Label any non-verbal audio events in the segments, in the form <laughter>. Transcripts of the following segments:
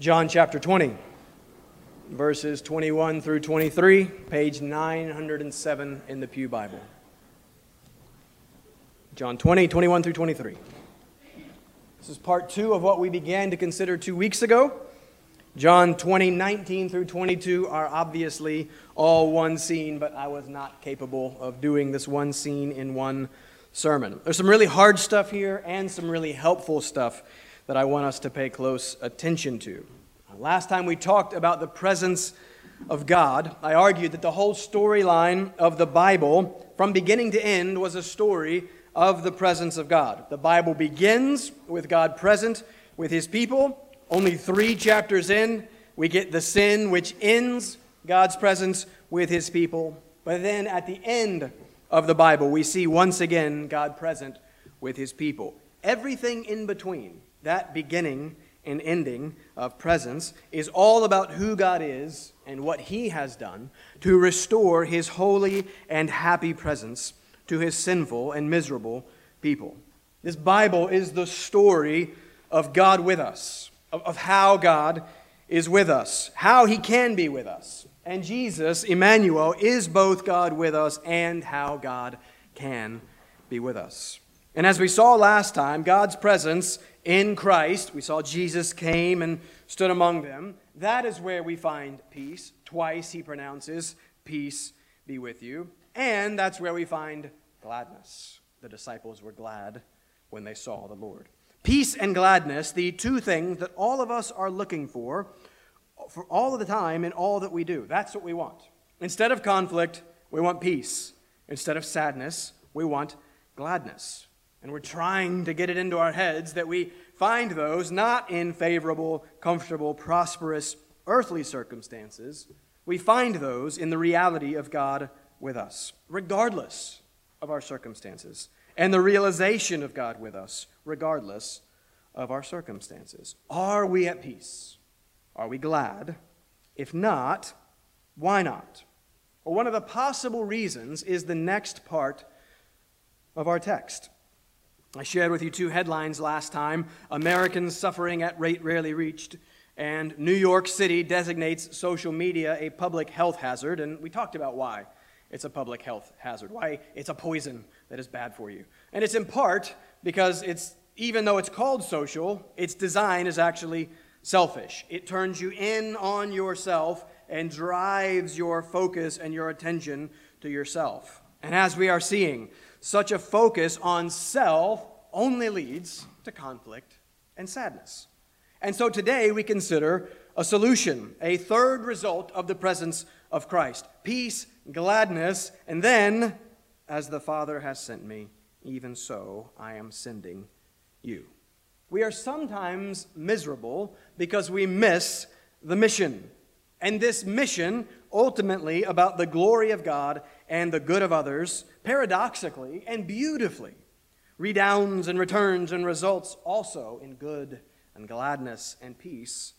John chapter 20, verses 21 through 23, page 907 in the Pew Bible. John 20, 21 through 23. This is part two of what we began to consider two weeks ago. John 20, 19 through 22 are obviously all one scene, but I was not capable of doing this one scene in one sermon. There's some really hard stuff here and some really helpful stuff that I want us to pay close attention to. Last time we talked about the presence of God, I argued that the whole storyline of the Bible, from beginning to end, was a story of the presence of God. The Bible begins with God present with his people. Only three chapters in, we get the sin which ends God's presence with his people. But then at the end of the Bible, we see once again God present with his people. Everything in between that beginning and ending of presence is all about who God is and what He has done to restore His holy and happy presence to His sinful and miserable people. This Bible is the story of God with us, of, how God is with us, how He can be with us. And Jesus, Emmanuel, is both God with us and how God can be with us. And as we saw last time, God's presence in Christ, we saw Jesus came and stood among them. That is where we find peace. Twice he pronounces, Peace be with you. And that's where we find gladness. The disciples were glad when they saw the Lord. Peace and gladness, the two things that all of us are looking for for all of the time in all that we do. That's what we want. Instead of conflict, we want peace. Instead of sadness, we want gladness. And we're trying to get it into our heads that we find those not in favorable, comfortable, prosperous, earthly circumstances. We find those in the reality of God with us, regardless of our circumstances, and the realization of God with us, regardless of our circumstances. Are we at peace? Are we glad? If not, why not? Well, one of the possible reasons is the next part of our text. I shared with you two headlines last time Americans suffering at rate rarely reached, and New York City designates social media a public health hazard. And we talked about why it's a public health hazard, why it's a poison that is bad for you. And it's in part because it's, even though it's called social, its design is actually selfish. It turns you in on yourself and drives your focus and your attention to yourself. And as we are seeing, such a focus on self only leads to conflict and sadness. And so today we consider a solution, a third result of the presence of Christ peace, gladness, and then, as the Father has sent me, even so I am sending you. We are sometimes miserable because we miss the mission. And this mission, ultimately about the glory of God and the good of others, paradoxically and beautifully, redounds and returns and results also in good and gladness and peace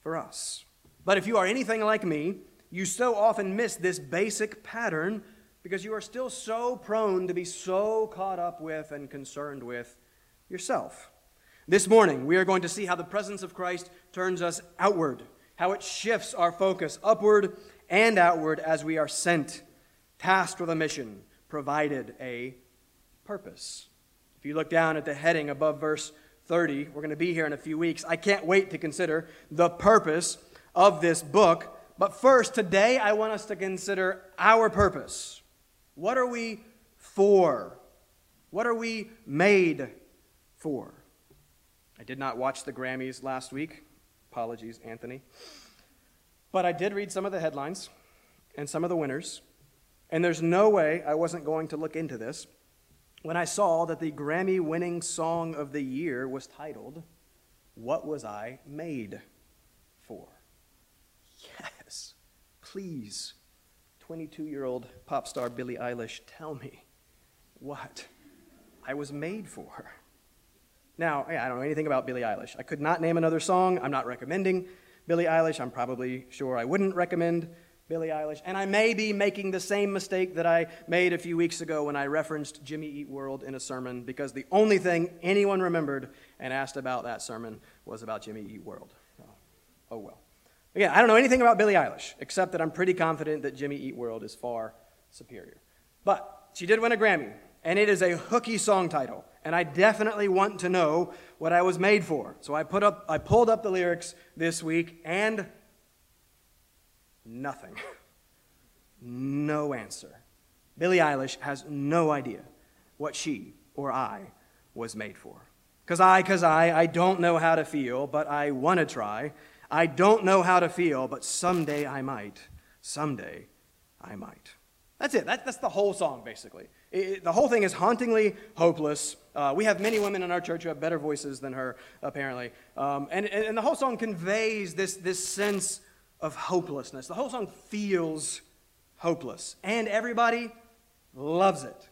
for us. But if you are anything like me, you so often miss this basic pattern because you are still so prone to be so caught up with and concerned with yourself. This morning, we are going to see how the presence of Christ turns us outward, how it shifts our focus upward and outward as we are sent, tasked with a mission, provided a purpose. If you look down at the heading above verse 30, we're going to be here in a few weeks. I can't wait to consider the purpose of this book. But first, today, I want us to consider our purpose. What are we for? What are we made for? I did not watch the Grammys last week. Apologies, Anthony. But I did read some of the headlines and some of the winners. And there's no way I wasn't going to look into this when I saw that the Grammy winning song of the year was titled, What Was I Made For? Yes, please, 22 year old pop star Billie Eilish, tell me what I was made for. Now, I don't know anything about Billie Eilish. I could not name another song. I'm not recommending Billie Eilish. I'm probably sure I wouldn't recommend Billie Eilish. And I may be making the same mistake that I made a few weeks ago when I referenced Jimmy Eat World in a sermon because the only thing anyone remembered and asked about that sermon was about Jimmy Eat World. Oh well. Again, I don't know anything about Billie Eilish, except that I'm pretty confident that Jimmy Eat World is far superior. But she did win a Grammy, and it is a hooky song title, and I definitely want to know what I was made for. So I put up I pulled up the lyrics this week and nothing. no answer. Billie Eilish has no idea what she or I was made for. Cuz I cuz I I don't know how to feel, but I want to try. I don't know how to feel, but someday I might. Someday I might. That's it. That, that's the whole song, basically. It, the whole thing is hauntingly hopeless. Uh, we have many women in our church who have better voices than her, apparently. Um, and, and the whole song conveys this, this sense of hopelessness. The whole song feels hopeless. And everybody loves it.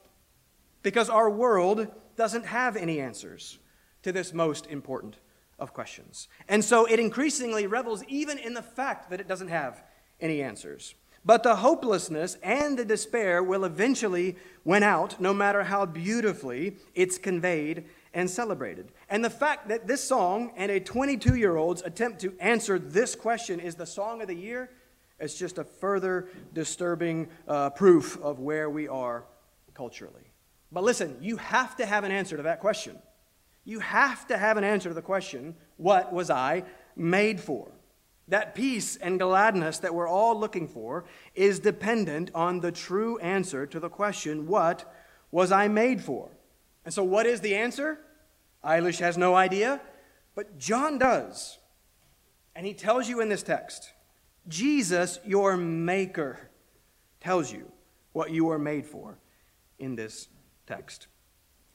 Because our world doesn't have any answers to this most important of questions. And so it increasingly revels even in the fact that it doesn't have any answers. But the hopelessness and the despair will eventually win out, no matter how beautifully it's conveyed and celebrated. And the fact that this song and a 22 year old's attempt to answer this question is the song of the year is just a further disturbing uh, proof of where we are culturally. But listen, you have to have an answer to that question. You have to have an answer to the question, What was I made for? That peace and gladness that we're all looking for is dependent on the true answer to the question, What was I made for? And so, what is the answer? Eilish has no idea, but John does. And he tells you in this text Jesus, your maker, tells you what you are made for in this text.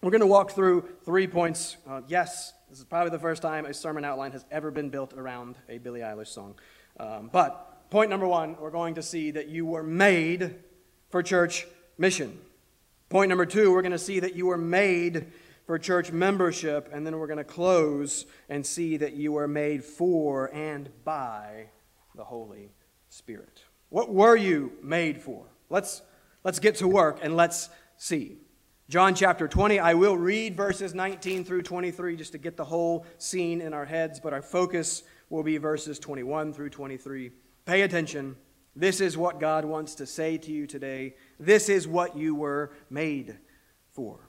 We're going to walk through three points. Uh, yes, this is probably the first time a sermon outline has ever been built around a Billie Eilish song. Um, but point number one, we're going to see that you were made for church mission. Point number two, we're going to see that you were made for church membership. And then we're going to close and see that you are made for and by the Holy Spirit. What were you made for? Let's, let's get to work and let's see. John chapter 20, I will read verses 19 through 23 just to get the whole scene in our heads, but our focus will be verses 21 through 23. Pay attention. This is what God wants to say to you today. This is what you were made for.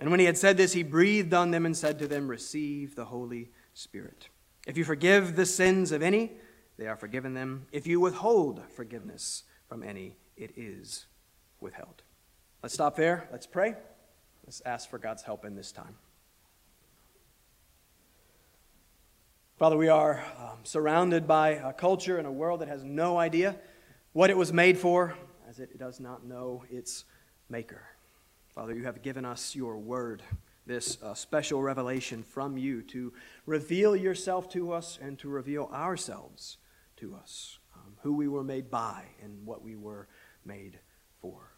And when he had said this, he breathed on them and said to them, Receive the Holy Spirit. If you forgive the sins of any, they are forgiven them. If you withhold forgiveness from any, it is withheld. Let's stop there. Let's pray. Let's ask for God's help in this time. Father, we are um, surrounded by a culture and a world that has no idea what it was made for, as it does not know its maker. Father, you have given us your word, this uh, special revelation from you to reveal yourself to us and to reveal ourselves to us, um, who we were made by and what we were made for.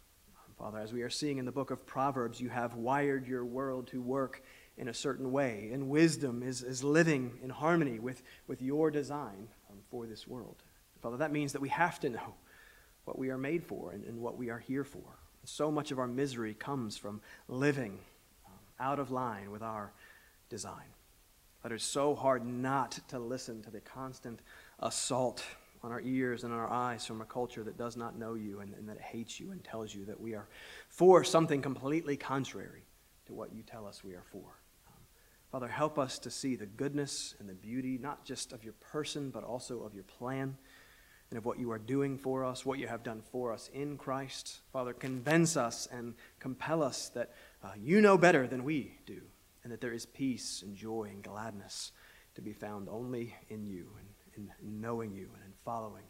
Father, as we are seeing in the book of Proverbs, you have wired your world to work in a certain way, and wisdom is, is living in harmony with, with your design um, for this world. Father, that means that we have to know what we are made for and, and what we are here for. So much of our misery comes from living um, out of line with our design. But it's so hard not to listen to the constant assault on our ears and our eyes from a culture that does not know you and, and that hates you and tells you that we are for something completely contrary to what you tell us we are for. Um, Father, help us to see the goodness and the beauty, not just of your person, but also of your plan and of what you are doing for us, what you have done for us in Christ. Father, convince us and compel us that uh, you know better than we do, and that there is peace and joy and gladness to be found only in you and in knowing you and in following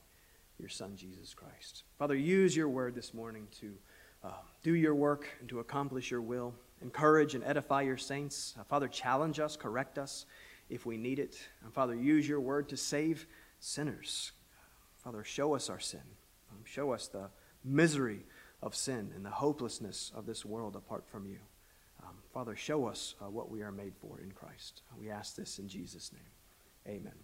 your Son, Jesus Christ. Father, use your word this morning to uh, do your work and to accomplish your will. Encourage and edify your saints. Uh, Father, challenge us, correct us if we need it. And Father, use your word to save sinners. Father, show us our sin. Um, show us the misery of sin and the hopelessness of this world apart from you. Um, Father, show us uh, what we are made for in Christ. We ask this in Jesus' name. Amen.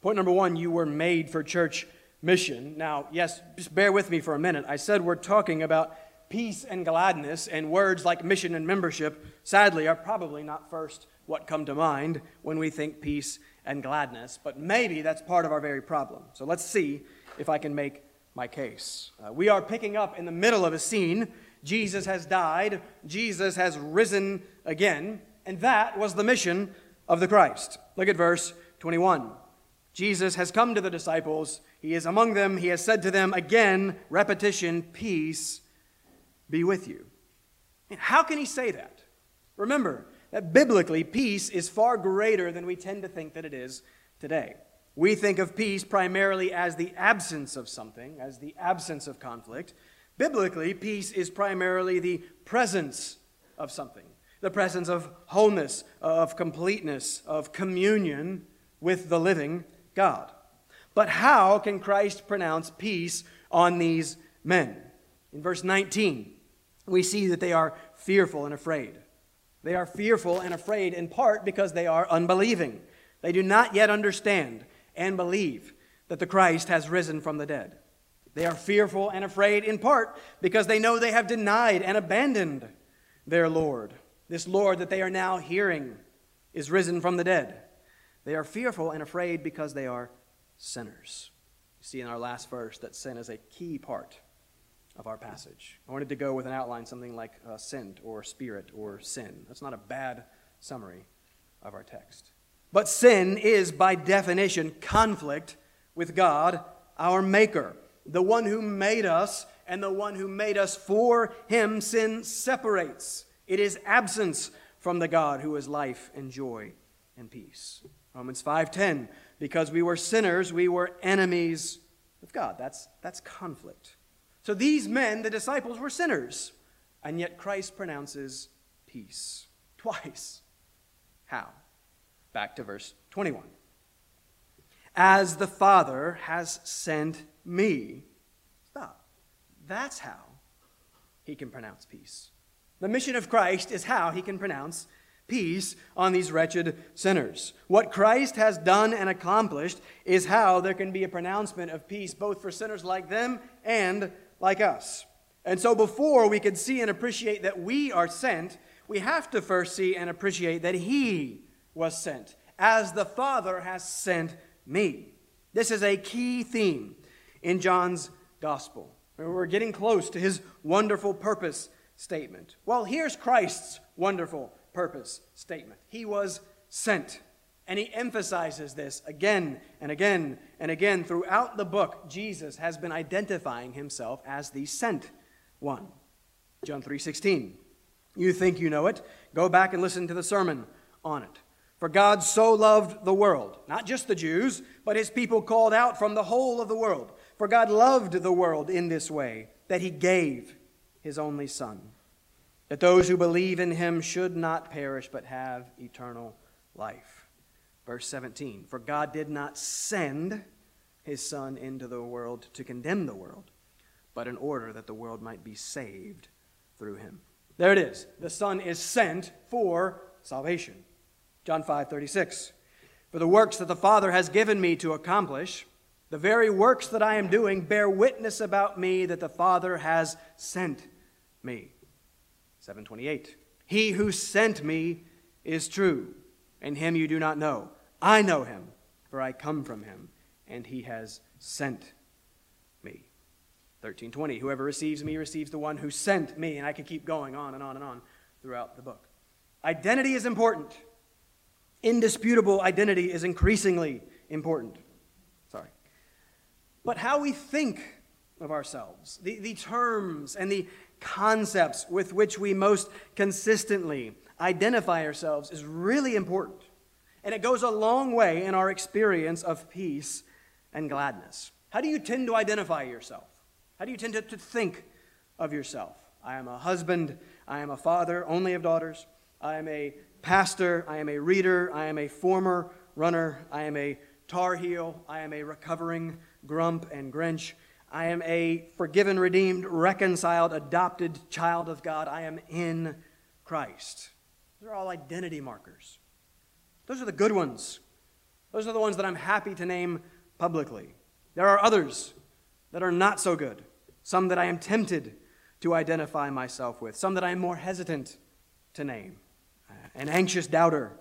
Point number one you were made for church mission. Now, yes, just bear with me for a minute. I said we're talking about peace and gladness, and words like mission and membership, sadly, are probably not first what come to mind when we think peace and gladness, but maybe that's part of our very problem. So let's see if I can make my case. Uh, we are picking up in the middle of a scene. Jesus has died, Jesus has risen again, and that was the mission of the Christ. Look at verse 21. Jesus has come to the disciples, he is among them, he has said to them again, repetition, peace be with you. How can he say that? Remember that biblically, peace is far greater than we tend to think that it is today. We think of peace primarily as the absence of something, as the absence of conflict. Biblically, peace is primarily the presence of something, the presence of wholeness, of completeness, of communion with the living God. But how can Christ pronounce peace on these men? In verse 19, we see that they are fearful and afraid. They are fearful and afraid in part because they are unbelieving. They do not yet understand and believe that the Christ has risen from the dead. They are fearful and afraid in part because they know they have denied and abandoned their Lord. This Lord that they are now hearing is risen from the dead. They are fearful and afraid because they are sinners. You see in our last verse that sin is a key part of our passage. I wanted to go with an outline, something like uh, sent or spirit or sin. That's not a bad summary of our text. But sin is, by definition, conflict with God, our Maker, the one who made us and the one who made us for Him. Sin separates, it is absence from the God who is life and joy and peace. Romans 5:10 because we were sinners we were enemies of God that's that's conflict so these men, the disciples, were sinners, and yet Christ pronounces peace <laughs> twice. How? Back to verse 21. As the Father has sent me. Stop. That's how he can pronounce peace. The mission of Christ is how he can pronounce peace on these wretched sinners. What Christ has done and accomplished is how there can be a pronouncement of peace both for sinners like them and like us. And so, before we can see and appreciate that we are sent, we have to first see and appreciate that He was sent, as the Father has sent me. This is a key theme in John's Gospel. We're getting close to his wonderful purpose statement. Well, here's Christ's wonderful purpose statement He was sent. And he emphasizes this again and again and again throughout the book. Jesus has been identifying himself as the sent one. John 3:16. You think you know it? Go back and listen to the sermon on it. For God so loved the world, not just the Jews, but his people called out from the whole of the world. For God loved the world in this way, that he gave his only Son, that those who believe in him should not perish, but have eternal life. Verse 17 For God did not send his Son into the world to condemn the world, but in order that the world might be saved through him. There it is. The Son is sent for salvation. John 5 36. For the works that the Father has given me to accomplish, the very works that I am doing bear witness about me that the Father has sent me. 728. He who sent me is true, and him you do not know. I know him, for I come from him, and he has sent me. 1320 Whoever receives me receives the one who sent me. And I could keep going on and on and on throughout the book. Identity is important. Indisputable identity is increasingly important. Sorry. But how we think of ourselves, the, the terms and the concepts with which we most consistently identify ourselves is really important. And it goes a long way in our experience of peace and gladness. How do you tend to identify yourself? How do you tend to, to think of yourself? I am a husband. I am a father, only of daughters. I am a pastor. I am a reader. I am a former runner. I am a Tar Heel. I am a recovering grump and grinch. I am a forgiven, redeemed, reconciled, adopted child of God. I am in Christ. These are all identity markers. Those are the good ones. Those are the ones that I'm happy to name publicly. There are others that are not so good, some that I am tempted to identify myself with, some that I am more hesitant to name. Uh, an anxious doubter,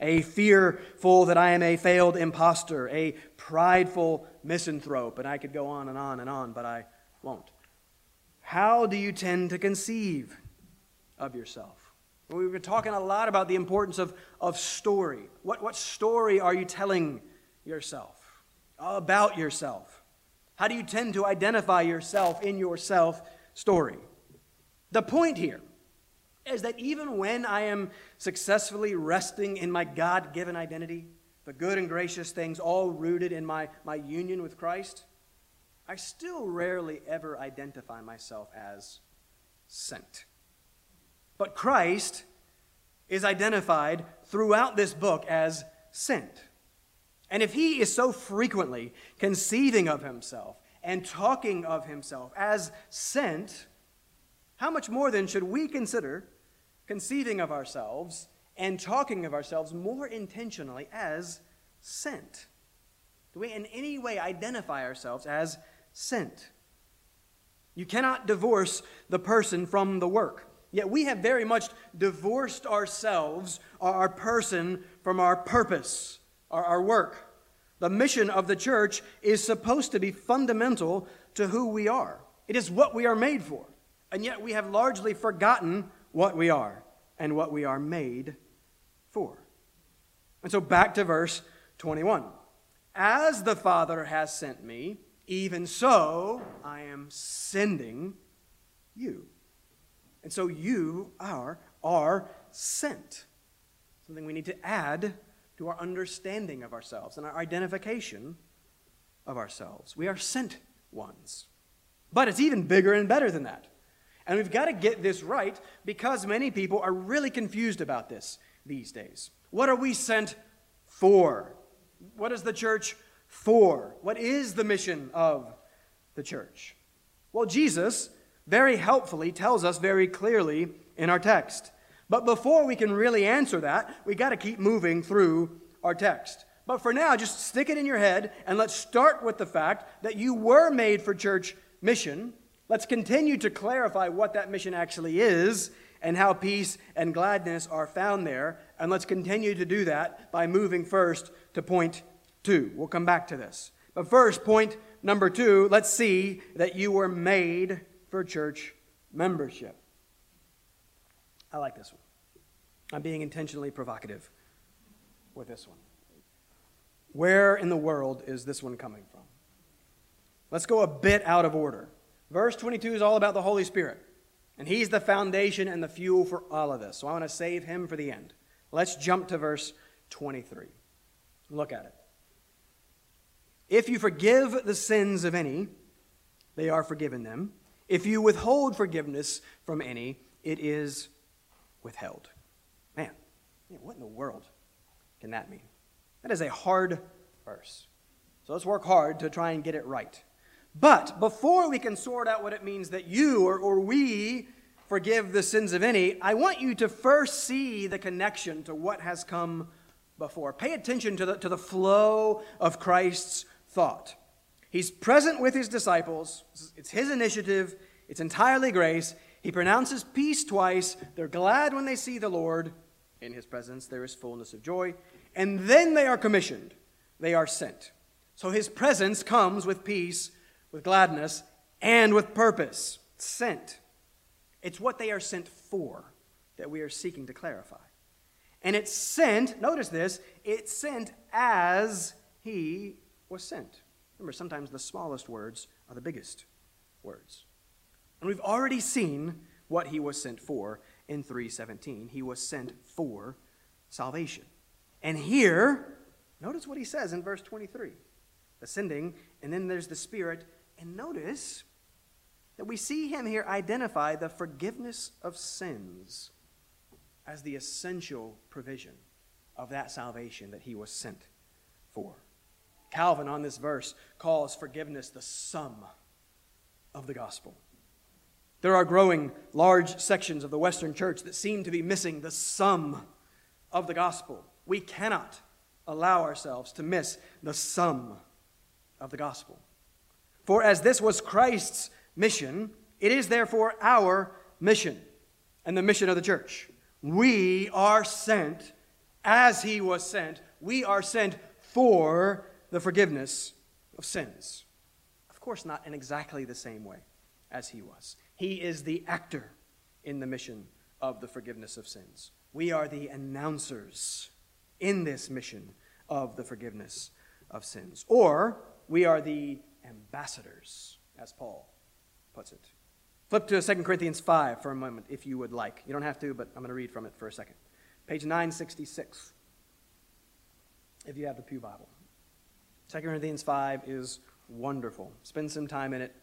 a fearful that I am a failed impostor, a prideful misanthrope, and I could go on and on and on, but I won't. How do you tend to conceive of yourself? We've been talking a lot about the importance of, of story. What, what story are you telling yourself about yourself? How do you tend to identify yourself in your self story? The point here is that even when I am successfully resting in my God given identity, the good and gracious things all rooted in my, my union with Christ, I still rarely ever identify myself as sent. But Christ is identified throughout this book as sent. And if he is so frequently conceiving of himself and talking of himself as sent, how much more then should we consider conceiving of ourselves and talking of ourselves more intentionally as sent? Do we in any way identify ourselves as sent? You cannot divorce the person from the work. Yet we have very much divorced ourselves, our person, from our purpose, our, our work. The mission of the church is supposed to be fundamental to who we are. It is what we are made for. And yet we have largely forgotten what we are and what we are made for. And so back to verse 21. As the Father has sent me, even so I am sending you. And so you are, are sent. Something we need to add to our understanding of ourselves and our identification of ourselves. We are sent ones. But it's even bigger and better than that. And we've got to get this right because many people are really confused about this these days. What are we sent for? What is the church for? What is the mission of the church? Well, Jesus very helpfully tells us very clearly in our text. But before we can really answer that, we got to keep moving through our text. But for now, just stick it in your head and let's start with the fact that you were made for church mission Let's continue to clarify what that mission actually is and how peace and gladness are found there. And let's continue to do that by moving first to point two. We'll come back to this. But first, point number two, let's see that you were made for church membership. I like this one. I'm being intentionally provocative with this one. Where in the world is this one coming from? Let's go a bit out of order. Verse 22 is all about the Holy Spirit. And He's the foundation and the fuel for all of this. So I want to save Him for the end. Let's jump to verse 23. Look at it. If you forgive the sins of any, they are forgiven them. If you withhold forgiveness from any, it is withheld. Man, what in the world can that mean? That is a hard verse. So let's work hard to try and get it right. But before we can sort out what it means that you or, or we forgive the sins of any, I want you to first see the connection to what has come before. Pay attention to the, to the flow of Christ's thought. He's present with his disciples, it's his initiative, it's entirely grace. He pronounces peace twice. They're glad when they see the Lord. In his presence, there is fullness of joy. And then they are commissioned, they are sent. So his presence comes with peace with gladness, and with purpose. Sent. It's what they are sent for that we are seeking to clarify. And it's sent, notice this, it's sent as he was sent. Remember, sometimes the smallest words are the biggest words. And we've already seen what he was sent for in 317. He was sent for salvation. And here, notice what he says in verse 23 ascending, and then there's the Spirit and notice that we see him here identify the forgiveness of sins as the essential provision of that salvation that he was sent for. Calvin, on this verse, calls forgiveness the sum of the gospel. There are growing large sections of the Western church that seem to be missing the sum of the gospel. We cannot allow ourselves to miss the sum of the gospel. For as this was Christ's mission, it is therefore our mission and the mission of the church. We are sent as he was sent. We are sent for the forgiveness of sins. Of course, not in exactly the same way as he was. He is the actor in the mission of the forgiveness of sins. We are the announcers in this mission of the forgiveness of sins. Or we are the ambassadors, as Paul puts it. Flip to 2 Corinthians 5 for a moment, if you would like. You don't have to, but I'm going to read from it for a second. Page 966, if you have the Pew Bible. 2 Corinthians 5 is wonderful. Spend some time in it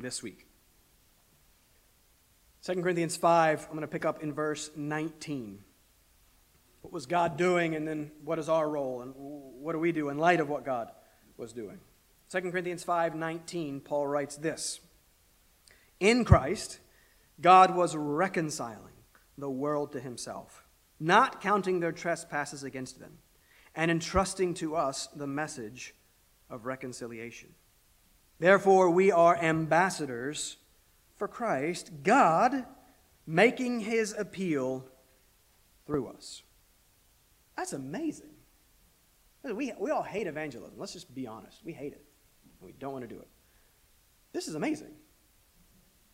this week. 2 Corinthians 5, I'm going to pick up in verse 19. What was God doing, and then what is our role, and what do we do in light of what God was doing? 2 Corinthians 5 19, Paul writes this In Christ, God was reconciling the world to himself, not counting their trespasses against them and entrusting to us the message of reconciliation. Therefore, we are ambassadors for Christ, God making his appeal through us. That's amazing. We, we all hate evangelism. Let's just be honest. We hate it. We don't want to do it. This is amazing.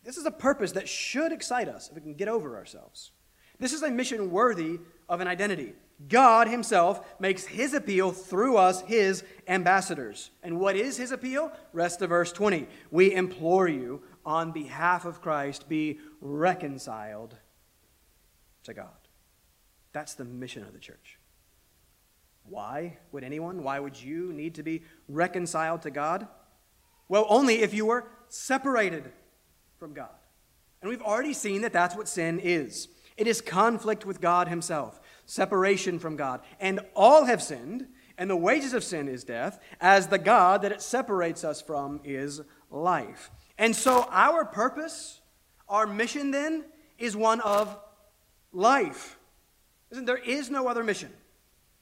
This is a purpose that should excite us if we can get over ourselves. This is a mission worthy of an identity. God Himself makes His appeal through us, His ambassadors. And what is His appeal? Rest of verse 20. We implore you, on behalf of Christ, be reconciled to God. That's the mission of the church. Why would anyone, why would you need to be reconciled to God? Well, only if you were separated from God. And we've already seen that that's what sin is it is conflict with God Himself separation from God. And all have sinned, and the wages of sin is death, as the God that it separates us from is life. And so our purpose, our mission then, is one of life. Listen, there is no other mission.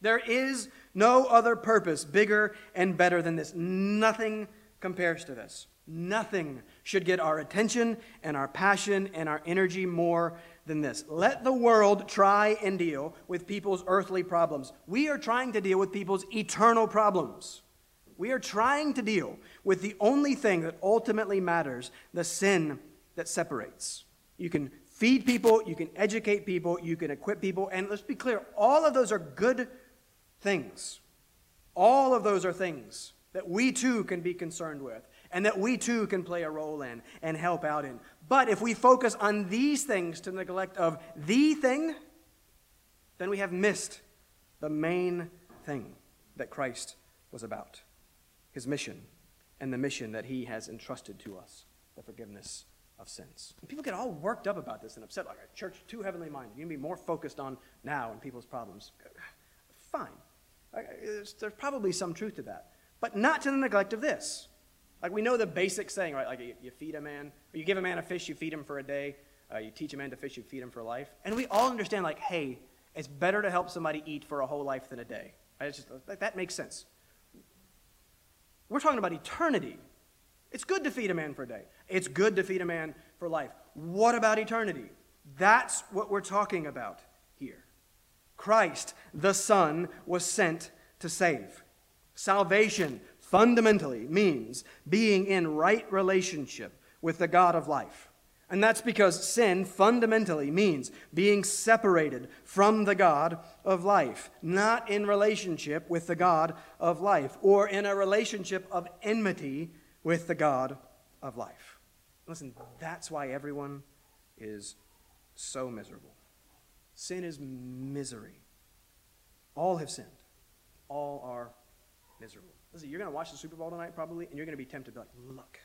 There is no other purpose bigger and better than this. Nothing compares to this. Nothing should get our attention and our passion and our energy more than this. Let the world try and deal with people's earthly problems. We are trying to deal with people's eternal problems. We are trying to deal with the only thing that ultimately matters the sin that separates. You can feed people, you can educate people, you can equip people, and let's be clear all of those are good things. All of those are things that we too can be concerned with and that we too can play a role in and help out in. But if we focus on these things to neglect of the thing, then we have missed the main thing that Christ was about his mission and the mission that he has entrusted to us the forgiveness of sins. And people get all worked up about this and upset, like a church too heavenly minded. You can be more focused on now and people's problems. Fine. There's probably some truth to that, but not to the neglect of this. Like we know the basic saying, right? Like you, feed a man, you give a man a fish, you feed him for a day. Uh, you teach a man to fish, you feed him for life. And we all understand, like, hey, it's better to help somebody eat for a whole life than a day. It's just, that makes sense. We're talking about eternity. It's good to feed a man for a day. It's good to feed a man for life. What about eternity? That's what we're talking about here. Christ, the Son, was sent to save. Salvation fundamentally means being in right relationship with the God of life. And that's because sin fundamentally means being separated from the God of life, not in relationship with the God of life, or in a relationship of enmity with the God of life. Listen, that's why everyone is so miserable. Sin is misery. All have sinned, all are miserable. Listen, you're going to watch the Super Bowl tonight probably, and you're going to be tempted to be like, look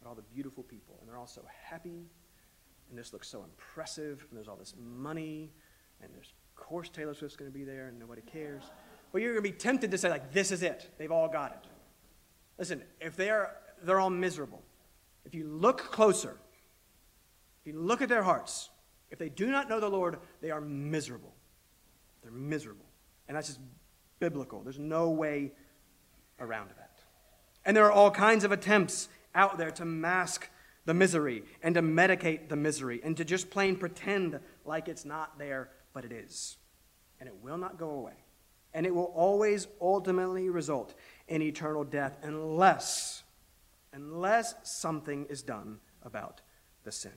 at all the beautiful people, and they're all so happy, and this looks so impressive, and there's all this money, and there's, of course, Taylor Swift's going to be there, and nobody cares. but you're going to be tempted to say, like, this is it. They've all got it. Listen, if they are, they're all miserable, if you look closer, if you look at their hearts, if they do not know the Lord, they are miserable. They're miserable. And that's just biblical. There's no way around that. And there are all kinds of attempts out there to mask the misery and to medicate the misery and to just plain pretend like it's not there, but it is. And it will not go away. And it will always ultimately result in eternal death unless unless something is done about the sin.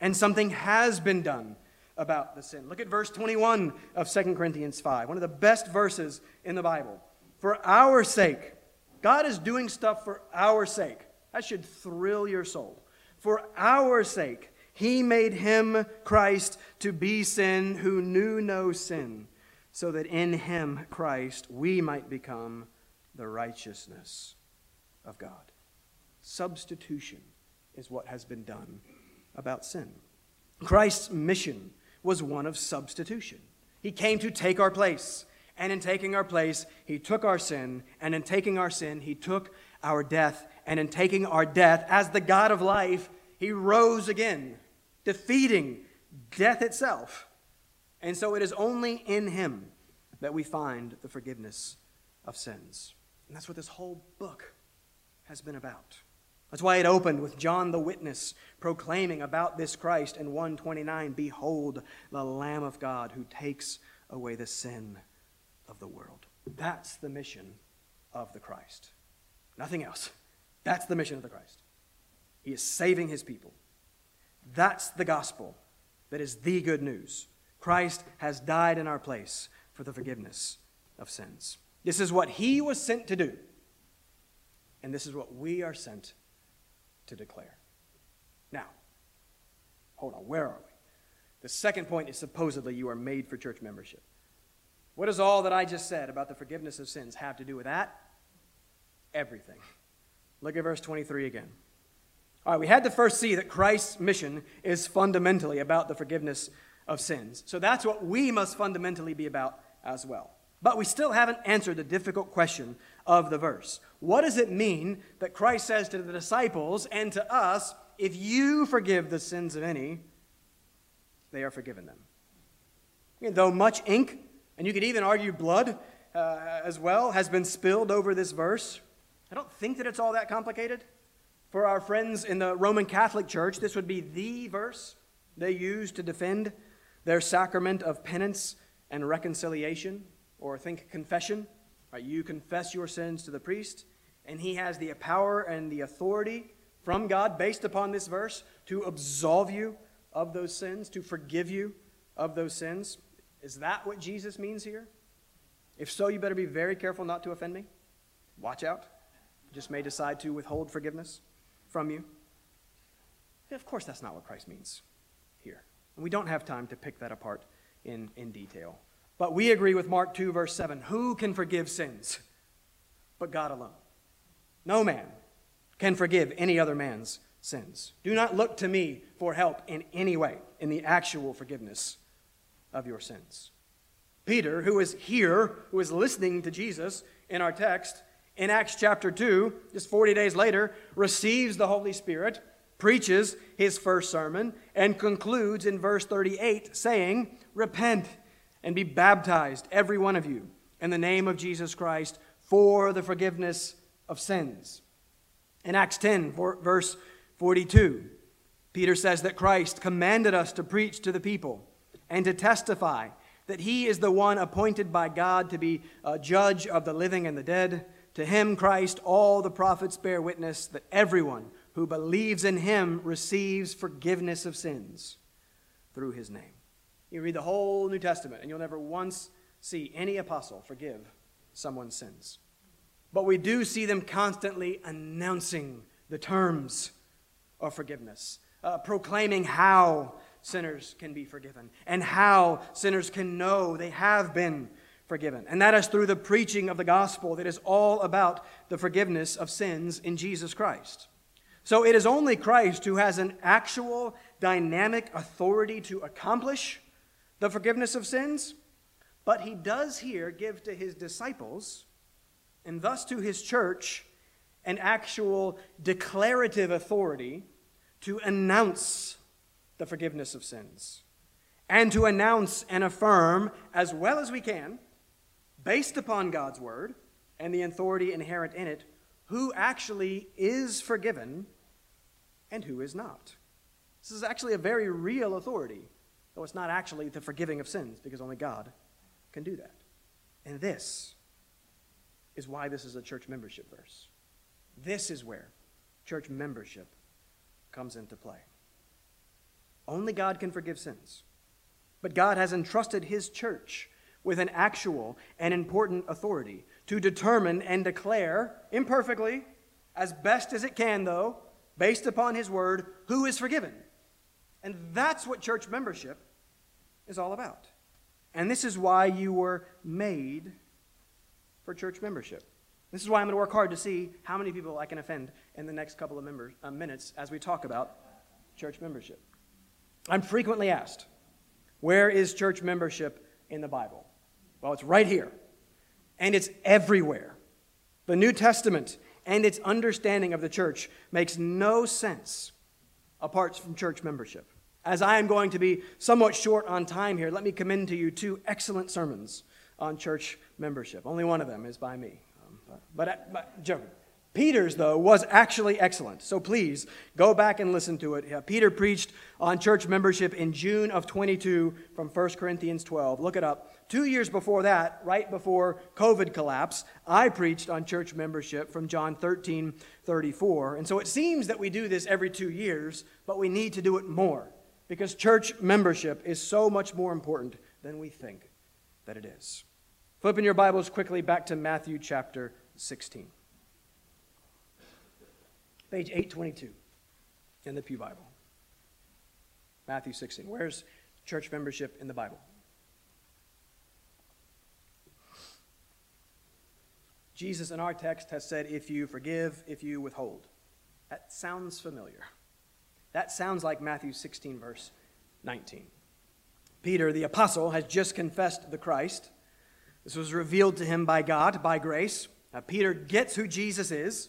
And something has been done about the sin. Look at verse 21 of 2 Corinthians 5, one of the best verses in the Bible. For our sake, God is doing stuff for our sake. That should thrill your soul. For our sake, he made him, Christ, to be sin who knew no sin, so that in him, Christ, we might become the righteousness of God. Substitution is what has been done about sin. Christ's mission was one of substitution. He came to take our place. And in taking our place, he took our sin. And in taking our sin, he took our death. And in taking our death, as the God of life, he rose again, defeating death itself. And so it is only in him that we find the forgiveness of sins. And that's what this whole book has been about. That's why it opened with John the witness proclaiming about this Christ in 129 Behold, the Lamb of God who takes away the sin of the world. That's the mission of the Christ. Nothing else. That's the mission of the Christ. He is saving his people. That's the gospel that is the good news. Christ has died in our place for the forgiveness of sins. This is what he was sent to do. And this is what we are sent to declare. Now, hold on, where are we? The second point is supposedly you are made for church membership. What does all that I just said about the forgiveness of sins have to do with that? Everything. Look at verse 23 again. All right, we had to first see that Christ's mission is fundamentally about the forgiveness of sins. So that's what we must fundamentally be about as well. But we still haven't answered the difficult question of the verse. What does it mean that Christ says to the disciples and to us, if you forgive the sins of any, they are forgiven them? though much ink, and you could even argue blood uh, as well, has been spilled over this verse, I don't think that it's all that complicated. For our friends in the Roman Catholic Church, this would be the verse they use to defend their sacrament of penance and reconciliation, or think confession. Right, you confess your sins to the priest, and he has the power and the authority from God, based upon this verse, to absolve you of those sins, to forgive you of those sins. Is that what Jesus means here? If so, you better be very careful not to offend me. Watch out. Just may decide to withhold forgiveness from you. Of course, that's not what Christ means here. And we don't have time to pick that apart in, in detail. But we agree with Mark 2, verse 7 who can forgive sins but God alone? No man can forgive any other man's sins. Do not look to me for help in any way in the actual forgiveness of your sins. Peter, who is here, who is listening to Jesus in our text, in Acts chapter 2, just 40 days later, receives the Holy Spirit, preaches his first sermon, and concludes in verse 38 saying, Repent and be baptized, every one of you, in the name of Jesus Christ for the forgiveness of sins. In Acts 10, verse 42, Peter says that Christ commanded us to preach to the people and to testify that he is the one appointed by God to be a judge of the living and the dead. To him, Christ, all the prophets bear witness that everyone who believes in him receives forgiveness of sins through his name. You read the whole New Testament, and you'll never once see any apostle forgive someone's sins. But we do see them constantly announcing the terms of forgiveness, uh, proclaiming how sinners can be forgiven and how sinners can know they have been forgiven. And that is through the preaching of the gospel that is all about the forgiveness of sins in Jesus Christ. So it is only Christ who has an actual dynamic authority to accomplish the forgiveness of sins. But he does here give to his disciples, and thus to his church, an actual declarative authority to announce the forgiveness of sins and to announce and affirm as well as we can, based upon God's word and the authority inherent in it, who actually is forgiven and who is not. This is actually a very real authority, though it's not actually the forgiving of sins, because only God can do that. And this is why this is a church membership verse. This is where church membership comes into play. Only God can forgive sins. But God has entrusted His church with an actual and important authority to determine and declare, imperfectly, as best as it can, though, based upon His word, who is forgiven. And that's what church membership is all about. And this is why you were made for church membership. This is why I'm going to work hard to see how many people I can offend in the next couple of members, uh, minutes as we talk about church membership. I'm frequently asked, where is church membership in the Bible? Well, it's right here, and it's everywhere. The New Testament and its understanding of the church makes no sense apart from church membership. As I am going to be somewhat short on time here, let me commend to you two excellent sermons on church membership. Only one of them is by me. Um, but, but, but joking. Peter's, though, was actually excellent. So please go back and listen to it. Yeah, Peter preached on church membership in June of 22 from 1 Corinthians 12. Look it up. Two years before that, right before COVID collapse, I preached on church membership from John 13 34. And so it seems that we do this every two years, but we need to do it more because church membership is so much more important than we think that it is. Flipping your Bibles quickly back to Matthew chapter 16 page 822 in the Pew Bible. Matthew 16. Where's church membership in the Bible? Jesus in our text has said, if you forgive, if you withhold. That sounds familiar. That sounds like Matthew 16, verse 19. Peter, the apostle, has just confessed the Christ. This was revealed to him by God, by grace. Now, Peter gets who Jesus is.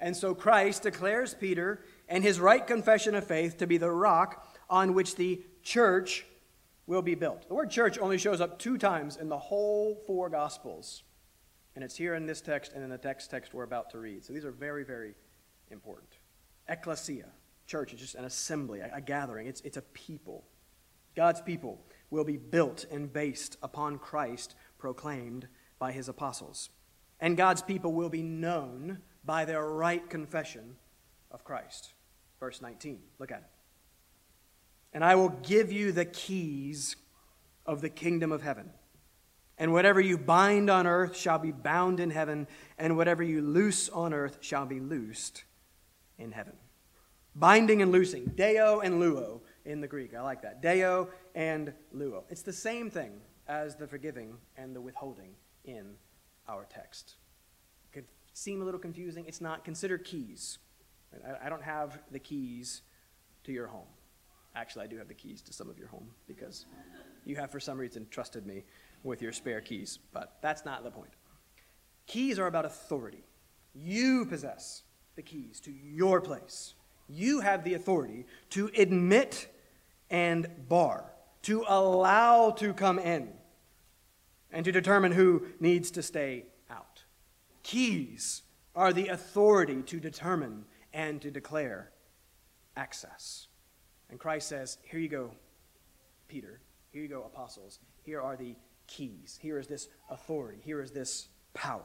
And so Christ declares Peter and his right confession of faith to be the rock on which the church will be built. The word church only shows up two times in the whole four Gospels. And it's here in this text and in the text text we're about to read. So these are very, very important. Ecclesia, church, is just an assembly, a, gathering. It's, it's a people. God's people will be built and based upon Christ proclaimed by his apostles. And God's people will be known by their right confession of Christ. Verse 19, look at it. And I will give you the keys of the kingdom of heaven. And whatever you bind on earth shall be bound in heaven, and whatever you loose on earth shall be loosed in heaven. Binding and loosing, deo and luo in the Greek. I like that. Deo and luo. It's the same thing as the forgiving and the withholding in our text seem a little confusing, it's not. Consider keys. I don't have the keys to your home. Actually, I do have the keys to some of your home because you have, for some reason, trusted me with your spare keys, but that's not the point. Keys are about authority. You possess the keys to your place. You have the authority to admit and bar, to allow to come in, and to determine who needs to stay keys are the authority to determine and to declare access. And Christ says, Here you go, Peter. Here you go, apostles. Here are the keys. Here is this authority. Here is this power.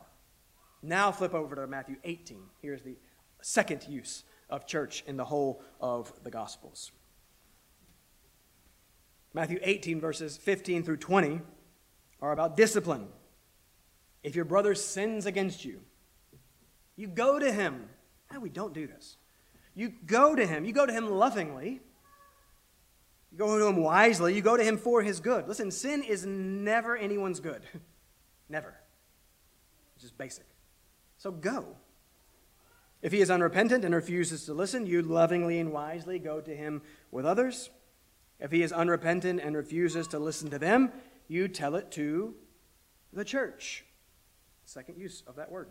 Now flip over to Matthew 18. Here's the second use of church in the whole of the Gospels. Matthew 18, verses 15 through 20, are about discipline. If your brother sins against you, you go to him. No, we don't do this. You go to him. You go to him lovingly. You go to him wisely. You go to him for his good. Listen, sin is never anyone's good. <laughs> never. It's just basic. So go. If he is unrepentant and refuses to listen, you lovingly and wisely go to him with others. If he is unrepentant and refuses to listen to them, you tell it to the church. Second use of that word.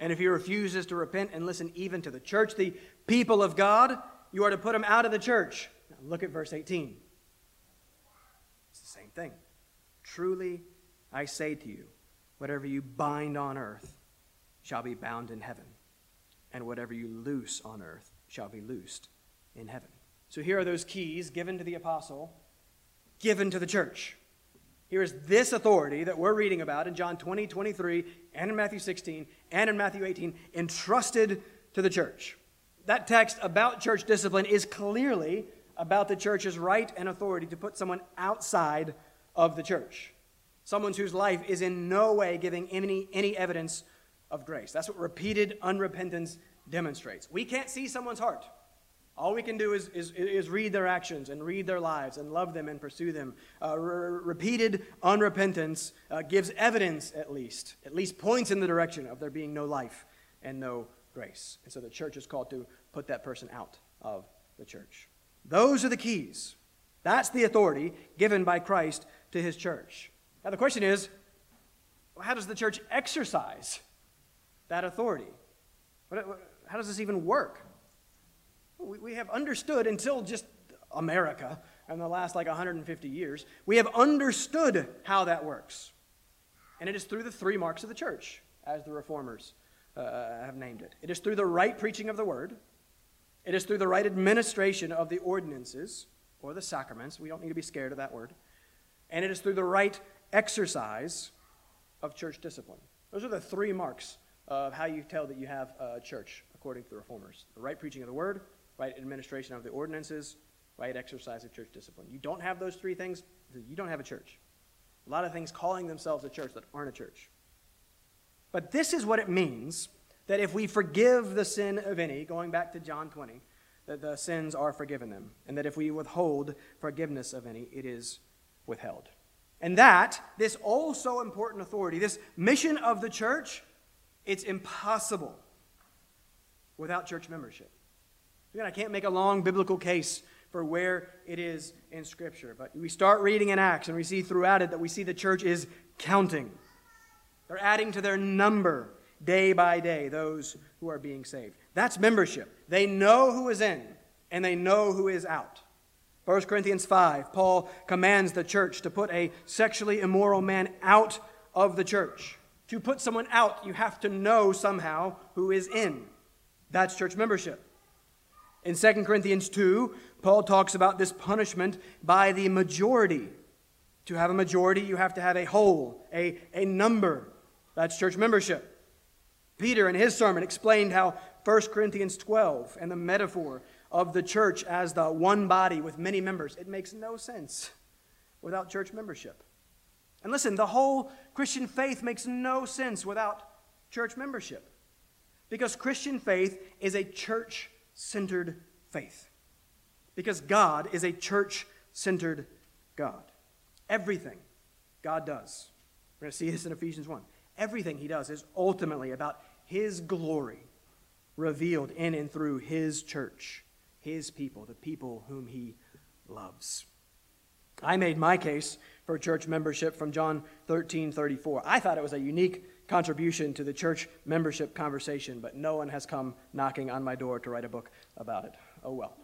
And if he refuses to repent and listen even to the church, the people of God, you are to put him out of the church. Now look at verse 18. It's the same thing. Truly, I say to you, whatever you bind on earth shall be bound in heaven, and whatever you loose on earth shall be loosed in heaven. So here are those keys given to the apostle, given to the church. Here is this authority that we're reading about in John 20, 23, and in Matthew 16, and in Matthew 18, entrusted to the church. That text about church discipline is clearly about the church's right and authority to put someone outside of the church. Someone whose life is in no way giving any, any evidence of grace. That's what repeated unrepentance demonstrates. We can't see someone's heart. All we can do is, is, is read their actions and read their lives and love them and pursue them. Uh, re- repeated unrepentance uh, gives evidence, at least, at least points in the direction of there being no life and no grace. And so the church is called to put that person out of the church. Those are the keys. That's the authority given by Christ to his church. Now, the question is how does the church exercise that authority? How does this even work? We, we have understood until just America in the last like 150 years, we have understood how that works. And it is through the three marks of the church, as the reformers uh, have named it. It is through the right preaching of the word, it is through the right administration of the ordinances or the sacraments. We don't need to be scared of that word. And it is through the right exercise of church discipline. Those are the three marks of how you tell that you have a church, according to the reformers the right preaching of the word, right administration of the ordinances, right exercise of church discipline. You don't have those three things, you don't have a church. A lot of things calling themselves a church that aren't a church. But this is what it means that if we forgive the sin of any, going back to John 20, that the sins are forgiven them, and that if we withhold forgiveness of any, it is withheld. And that, this also important authority, this mission of the church, it's impossible without church membership. Again, I can't make a long biblical case for where it is in Scripture, but we start reading in Acts and we see throughout it that we see the church is counting. They're adding to their number day by day those who are being saved. That's membership. They know who is in and they know who is out. 1 Corinthians 5, Paul commands the church to put a sexually immoral man out of the church. To put someone out, you have to know somehow who is in. That's church membership. In 2 Corinthians 2, Paul talks about this punishment by the majority. To have a majority, you have to have a whole, a, a number. That's church membership. Peter, in his sermon, explained how 1 Corinthians 12 and the metaphor of the church as the one body with many members, it makes no sense without church membership. And listen, the whole Christian faith makes no sense without church membership. Because Christian faith is a church centered faith. Because God is a church centered God. Everything God does, we're going to see this in Ephesians 1. Everything He does is ultimately about His glory revealed in and through His church, His people, the people whom He loves. I made my case for church membership from John 13 34. I thought it was a unique contribution to the church membership conversation, but no one has come knocking on my door to write a book about it. Oh well.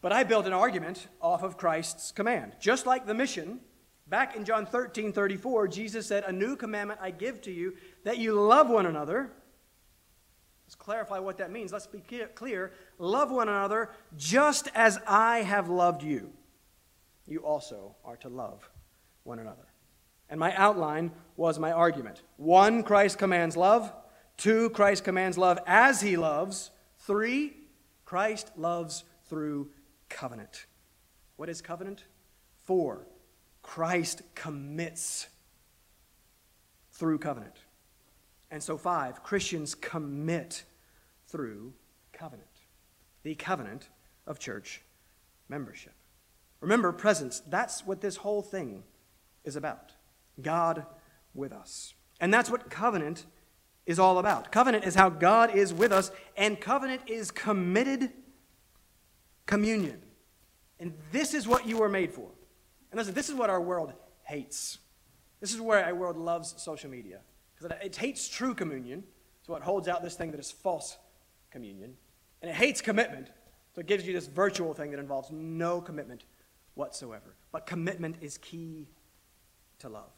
But I built an argument off of Christ's command. Just like the mission, back in John 13 34, Jesus said, A new commandment I give to you, that you love one another. Let's clarify what that means. Let's be clear. Love one another just as I have loved you. You also are to love one another. And my outline was my argument. One, Christ commands love. Two, Christ commands love as he loves. Three, Christ loves through covenant. What is covenant? Four, Christ commits through covenant. And so, five, Christians commit through covenant. The covenant of church membership. Remember, presence. That's what this whole thing is about. God with us. And that's what covenant is all about. Covenant is how God is with us, and covenant is committed communion. And this is what you were made for. And listen, this is what our world hates. This is where our world loves social media because it, it hates true communion, so it holds out this thing that is false communion, and it hates commitment, so it gives you this virtual thing that involves no commitment whatsoever. But commitment is key to love.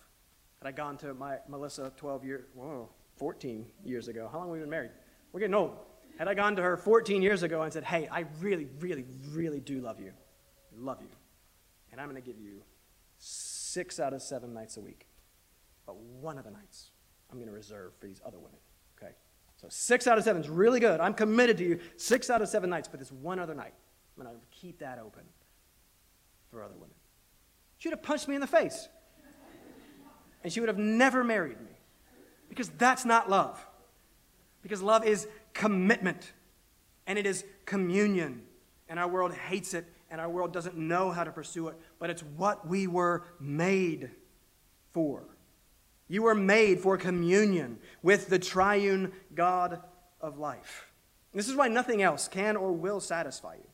Had I gone to my Melissa 12 years, whoa, 14 years ago, how long have we been married? We're getting old. Had I gone to her 14 years ago and said, hey, I really, really, really do love you, love you, and I'm going to give you six out of seven nights a week, but one of the nights I'm going to reserve for these other women, okay? So six out of seven is really good. I'm committed to you six out of seven nights, but this one other night, I'm going to keep that open for other women. She would have punched me in the face. And she would have never married me. Because that's not love. Because love is commitment and it is communion. And our world hates it and our world doesn't know how to pursue it, but it's what we were made for. You were made for communion with the triune God of life. This is why nothing else can or will satisfy you.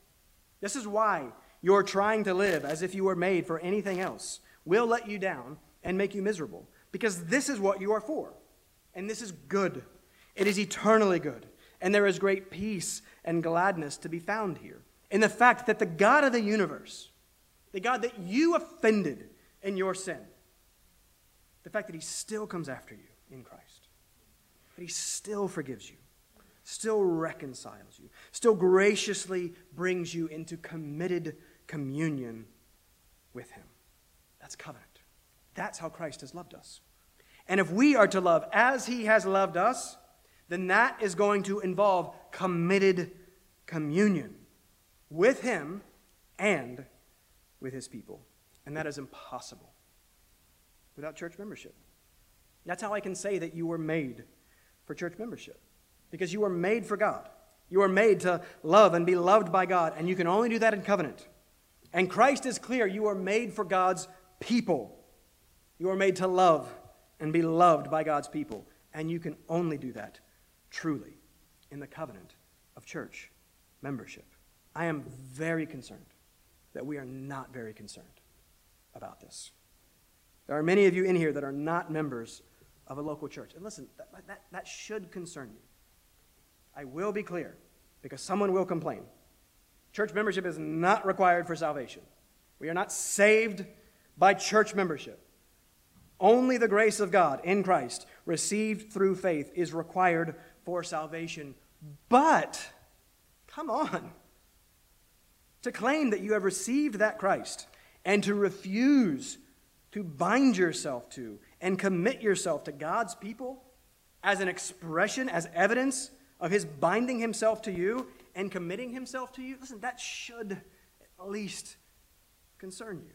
This is why you're trying to live as if you were made for anything else will let you down and make you miserable. Because this is what you are for. And this is good. It is eternally good. And there is great peace and gladness to be found here in the fact that the God of the universe, the God that you offended in your sin, the fact that he still comes after you in Christ, that he still forgives you, still reconciles you, still graciously brings you into committed communion with him. That's covenant. That's how Christ has loved us. And if we are to love as he has loved us, then that is going to involve committed communion with him and with his people. And that is impossible without church membership. That's how I can say that you were made for church membership. Because you were made for God. You are made to love and be loved by God, and you can only do that in covenant. And Christ is clear you are made for God's people. You are made to love and be loved by God's people. And you can only do that truly in the covenant of church membership. I am very concerned that we are not very concerned about this. There are many of you in here that are not members of a local church. And listen, that, that, that should concern you. I will be clear because someone will complain. Church membership is not required for salvation. We are not saved by church membership. Only the grace of God in Christ, received through faith, is required for salvation. But, come on, to claim that you have received that Christ and to refuse to bind yourself to and commit yourself to God's people as an expression, as evidence of His binding Himself to you and committing Himself to you, listen, that should at least concern you.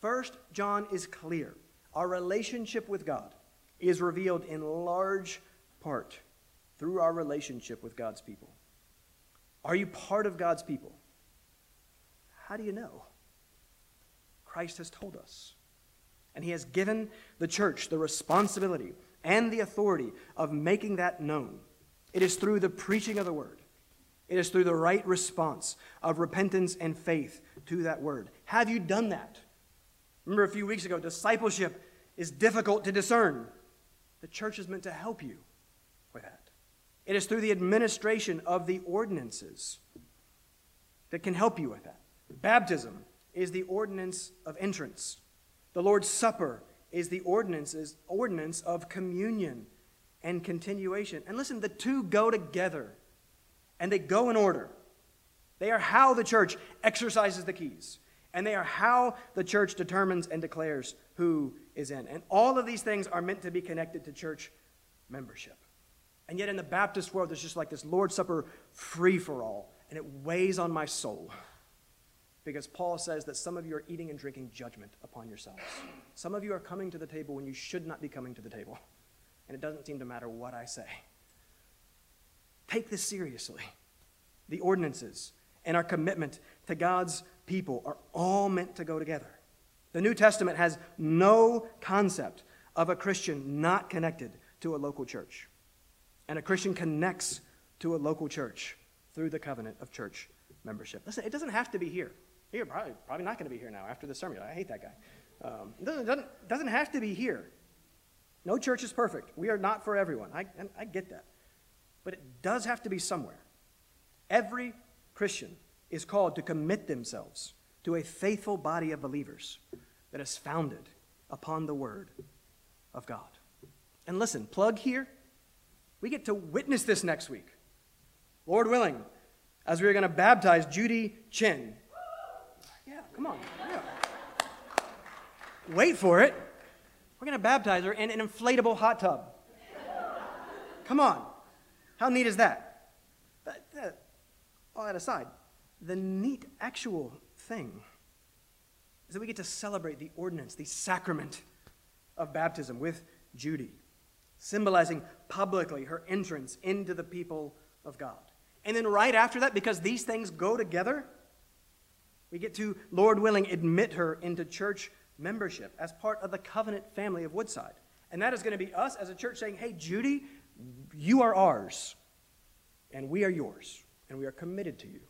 First, John is clear. Our relationship with God is revealed in large part through our relationship with God's people. Are you part of God's people? How do you know? Christ has told us. And he has given the church the responsibility and the authority of making that known. It is through the preaching of the word, it is through the right response of repentance and faith to that word. Have you done that? Remember a few weeks ago, discipleship is difficult to discern. The church is meant to help you with that. It is through the administration of the ordinances that can help you with that. Baptism is the ordinance of entrance. The Lord's Supper is the ordinances, ordinance of communion and continuation. And listen, the two go together and they go in order. They are how the church exercises the keys and they are how the church determines and declares who is in. And all of these things are meant to be connected to church membership. And yet, in the Baptist world, there's just like this Lord's Supper free for all, and it weighs on my soul. Because Paul says that some of you are eating and drinking judgment upon yourselves. Some of you are coming to the table when you should not be coming to the table. And it doesn't seem to matter what I say. Take this seriously. The ordinances and our commitment to God's people are all meant to go together. The New Testament has no concept of a Christian not connected to a local church. And a Christian connects to a local church through the covenant of church membership. Listen, it doesn't have to be here. You're probably, probably not going to be here now after the sermon. I hate that guy. Um, it doesn't, doesn't, doesn't have to be here. No church is perfect. We are not for everyone. I, I get that. But it does have to be somewhere. Every Christian is called to commit themselves to a faithful body of believers that is founded upon the Word of God. And listen, plug here, we get to witness this next week. Lord willing, as we are going to baptize Judy Chin. Yeah, come on. Yeah. Wait for it. We're going to baptize her in an inflatable hot tub. Come on. How neat is that? Uh, all that aside, the neat actual thing is that we get to celebrate the ordinance, the sacrament of baptism with Judy, symbolizing publicly her entrance into the people of God. And then right after that, because these things go together, we get to, Lord willing, admit her into church membership as part of the covenant family of Woodside. And that is going to be us as a church saying, hey, Judy, you are ours, and we are yours, and we are committed to you,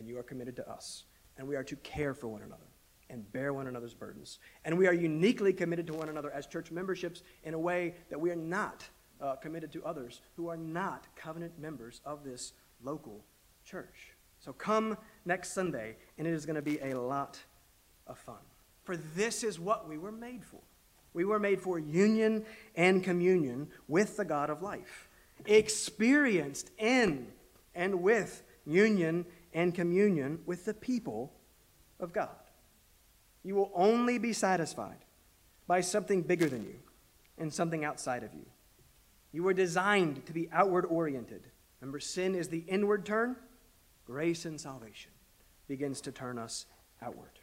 and you are committed to us, and we are to care for one another and bear one another's burdens. And we are uniquely committed to one another as church memberships in a way that we are not uh, committed to others who are not covenant members of this local church. So come next Sunday, and it is going to be a lot of fun. For this is what we were made for. We were made for union and communion with the God of life, experienced in and with union and communion with the people of God. You will only be satisfied by something bigger than you and something outside of you. You were designed to be outward oriented. Remember, sin is the inward turn, grace and salvation begins to turn us outward.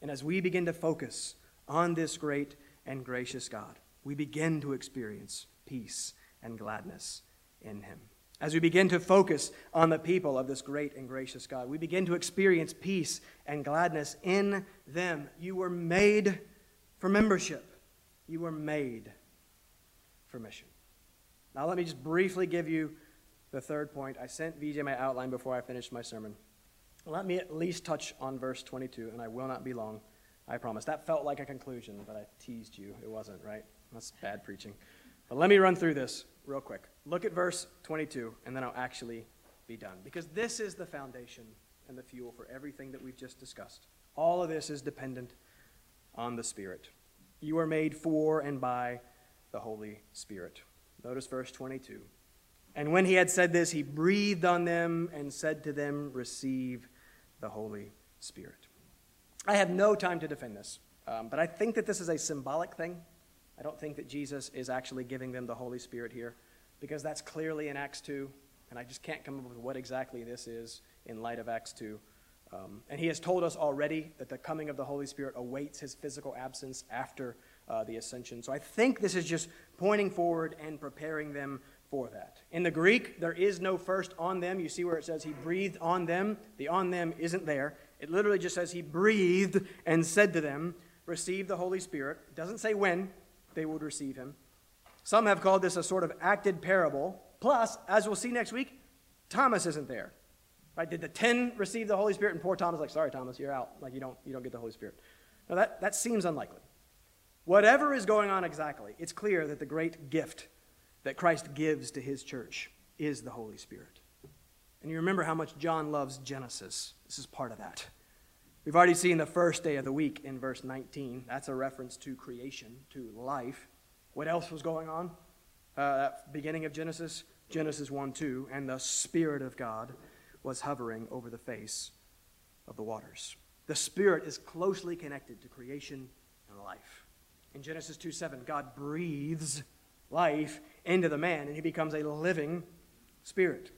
And as we begin to focus on this great and gracious God, we begin to experience peace and gladness in Him. As we begin to focus on the people of this great and gracious God, we begin to experience peace and gladness in them. You were made for membership, you were made for mission. Now, let me just briefly give you the third point. I sent VJ my outline before I finished my sermon. Let me at least touch on verse 22, and I will not be long, I promise. That felt like a conclusion, but I teased you. It wasn't, right? That's bad preaching. But let me run through this real quick. Look at verse 22, and then I'll actually be done. Because this is the foundation and the fuel for everything that we've just discussed. All of this is dependent on the Spirit. You are made for and by the Holy Spirit. Notice verse 22. And when he had said this, he breathed on them and said to them, Receive the Holy Spirit. I have no time to defend this, um, but I think that this is a symbolic thing. I don't think that Jesus is actually giving them the Holy Spirit here, because that's clearly in Acts 2, and I just can't come up with what exactly this is in light of Acts 2. Um, and he has told us already that the coming of the Holy Spirit awaits his physical absence after uh, the ascension. So I think this is just pointing forward and preparing them for that. In the Greek, there is no first on them. You see where it says he breathed on them. The on them isn't there. It literally just says he breathed and said to them, Receive the Holy Spirit. It doesn't say when they would receive him. Some have called this a sort of acted parable. Plus, as we'll see next week, Thomas isn't there. Right? Did the ten receive the Holy Spirit and poor Thomas like, sorry, Thomas, you're out. Like you don't you don't get the Holy Spirit. Now that, that seems unlikely. Whatever is going on exactly, it's clear that the great gift that Christ gives to his church is the Holy Spirit. And you remember how much John loves Genesis. This is part of that. We've already seen the first day of the week in verse 19. That's a reference to creation, to life. What else was going on? Uh, beginning of Genesis, Genesis 1 2, and the Spirit of God was hovering over the face of the waters. The Spirit is closely connected to creation and life. In Genesis 2 7, God breathes life into the man, and he becomes a living spirit.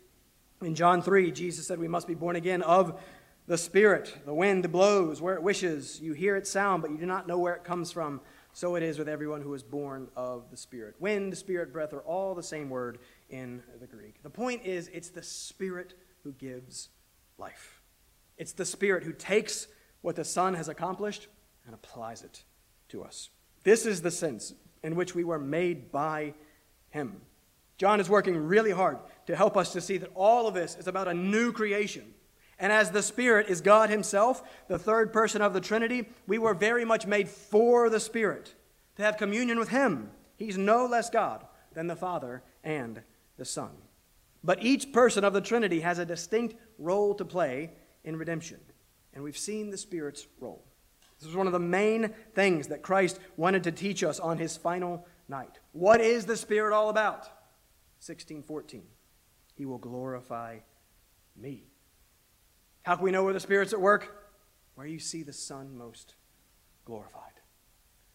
In John 3, Jesus said we must be born again of the Spirit. The wind blows where it wishes. You hear its sound, but you do not know where it comes from. So it is with everyone who is born of the Spirit. Wind, spirit, breath are all the same word in the Greek. The point is, it's the Spirit who gives life. It's the Spirit who takes what the Son has accomplished and applies it to us. This is the sense in which we were made by him. John is working really hard to help us to see that all of this is about a new creation And as the Spirit is God Himself, the third person of the Trinity, we were very much made for the Spirit, to have communion with Him. He's no less God than the Father and the Son. But each person of the Trinity has a distinct role to play in redemption. And we've seen the Spirit's role. This is one of the main things that Christ wanted to teach us on his final night. What is the Spirit all about? 1614. He will glorify me. How can we know where the Spirit's at work? Where you see the Son most glorified.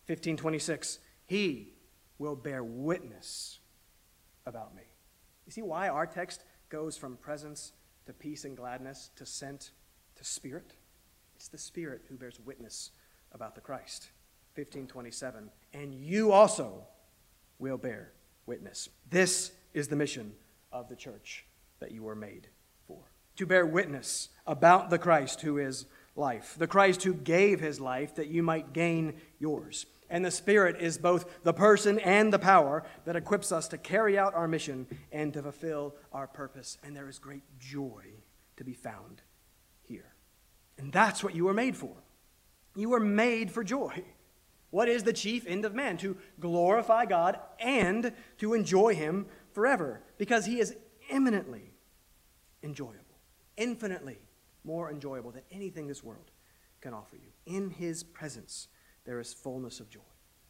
1526. He will bear witness about me. You see why our text goes from presence to peace and gladness to sent to spirit? It's the Spirit who bears witness about the Christ. 1527. And you also will bear witness. This is the mission of the church that you were made to bear witness about the Christ who is life, the Christ who gave his life that you might gain yours. And the Spirit is both the person and the power that equips us to carry out our mission and to fulfill our purpose. And there is great joy to be found here. And that's what you were made for. You were made for joy. What is the chief end of man? To glorify God and to enjoy Him forever, because He is eminently enjoyable, infinitely more enjoyable than anything this world can offer you. In His presence, there is fullness of joy.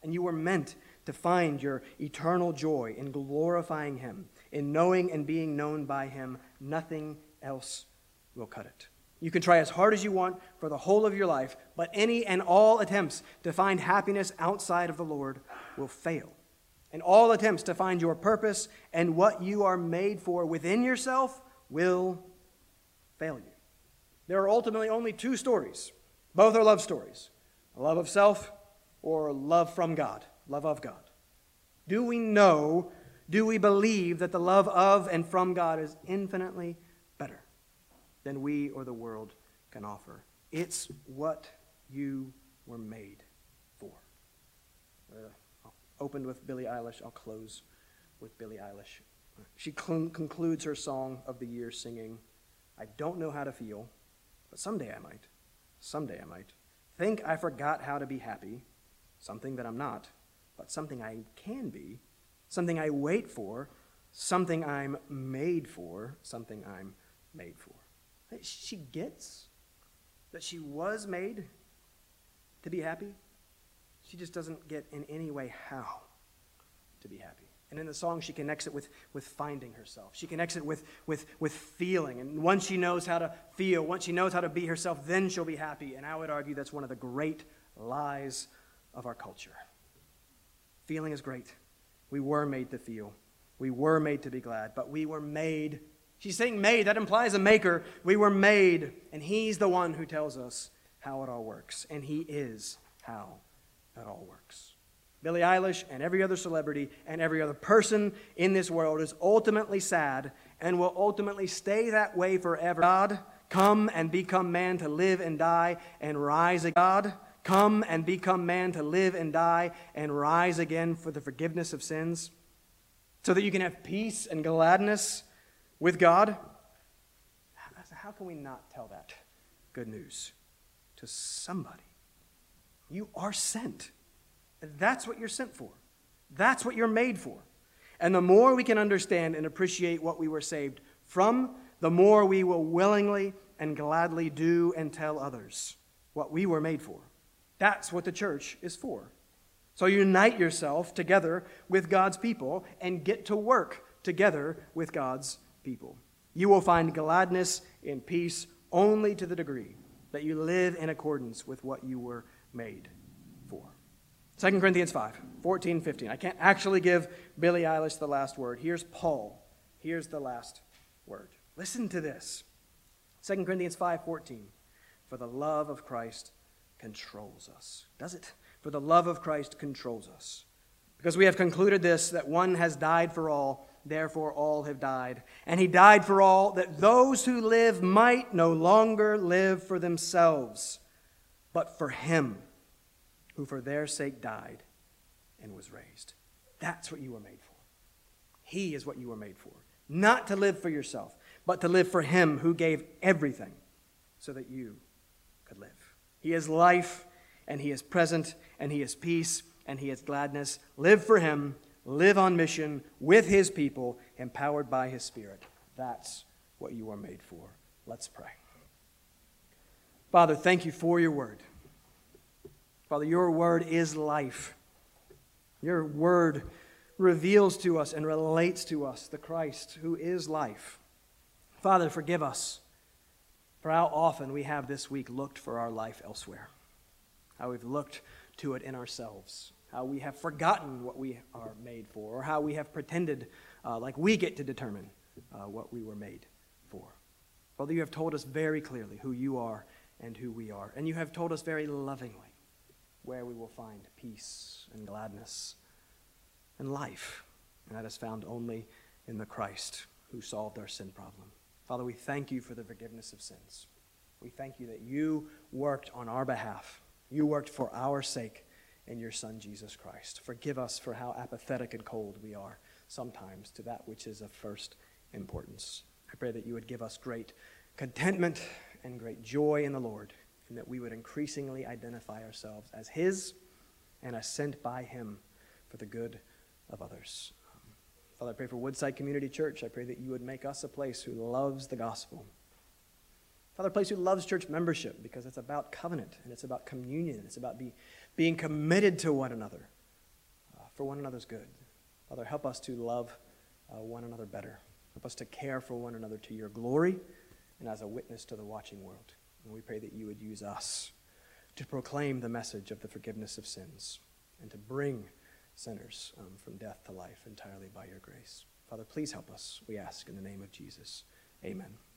And you were meant to find your eternal joy in glorifying Him, in knowing and being known by Him. Nothing else will cut it. You can try as hard as you want for the whole of your life, but any and all attempts to find happiness outside of the Lord will fail. And all attempts to find your purpose and what you are made for within yourself will fail you. There are ultimately only two stories. Both are love stories love of self or love from God, love of God. Do we know, do we believe that the love of and from God is infinitely better? than we or the world can offer. It's what you were made for. Uh, opened with Billie Eilish. I'll close with Billie Eilish. She cl- concludes her song of the year singing, I don't know how to feel, but someday I might. Someday I might. Think I forgot how to be happy, something that I'm not, but something I can be, something I wait for, something I'm made for, something I'm made for she gets that she was made to be happy. She just doesn't get in any way how to be happy. And in the song, she connects it with, with finding herself. She connects it with, with, with feeling. And once she knows how to feel, once she knows how to be herself, then she'll be happy. And I would argue that's one of the great lies of our culture. Feeling is great. We were made to feel, we were made to be glad, but we were made She's saying made. That implies a maker. We were made, and He's the one who tells us how it all works. And He is how it all works. Billie Eilish and every other celebrity and every other person in this world is ultimately sad and will ultimately stay that way forever. God, come and become man to live and die and rise again. God, come and become man to live and die and rise again for the forgiveness of sins so that you can have peace and gladness with God. How can we not tell that good news to somebody? You are sent. That's what you're sent for. That's what you're made for. And the more we can understand and appreciate what we were saved from, the more we will willingly and gladly do and tell others what we were made for. That's what the church is for. So unite yourself together with God's people and get to work together with God's people. You will find gladness and peace only to the degree that you live in accordance with what you were made. 2 Corinthians 5, 14, 15. I can't actually give Billie Eilish the last word. Here's Paul. Here's the last word. Listen to this. 2 Corinthians 5, 14. For the love of Christ controls us. Does it? For the love of Christ controls us. Because we have concluded this that one has died for all Therefore, all have died. And he died for all, that those who live might no longer live for themselves, but for him who for their sake died and was raised. That's what you were made for. He is what you were made for. Not to live for yourself, but to live for him who gave everything so that you could live. He is life, and He is present, and He is peace, and He is gladness. Live for Him, live on mission with His people, empowered by His Spirit. That's what you are made for. Let's pray. Father, thank you for your word. Father, your word is life. Your word reveals to us and relates to us the Christ who is life. Father, forgive us for how often we have this week looked for our life elsewhere, how we've looked to it in ourselves, how we have forgotten what we are made for, or how we have pretended uh, like we get to determine uh, what we were made for. Father, you have told us very clearly who you are and who we are, and you have told us very lovingly where we will find peace and gladness and life. And that is found only in the Christ who solved our sin problem. Father, we thank you for the forgiveness of sins. We thank you that you worked on our behalf. You worked for our sake in your Son, Jesus Christ. Forgive us for how apathetic and cold we are sometimes to that which is of first importance. I pray that you would give us great contentment and great joy in the Lord, and that we would increasingly identify ourselves as His and as sent by Him for the good of others. Father, I pray for Woodside Community Church. I pray that you would make us a place who loves the gospel. Father, a place who loves church membership because it's about covenant and it's about communion it's about be, being committed to one another uh, for one another's good. Father, help us to love uh, one another better. Help us to care for one another to your glory and as a witness to the watching world. And we pray that you would use us to proclaim the message of the forgiveness of sins and to bring sinners um, from death to life entirely by your grace. Father, please help us, we ask, in the name of Jesus. Amen.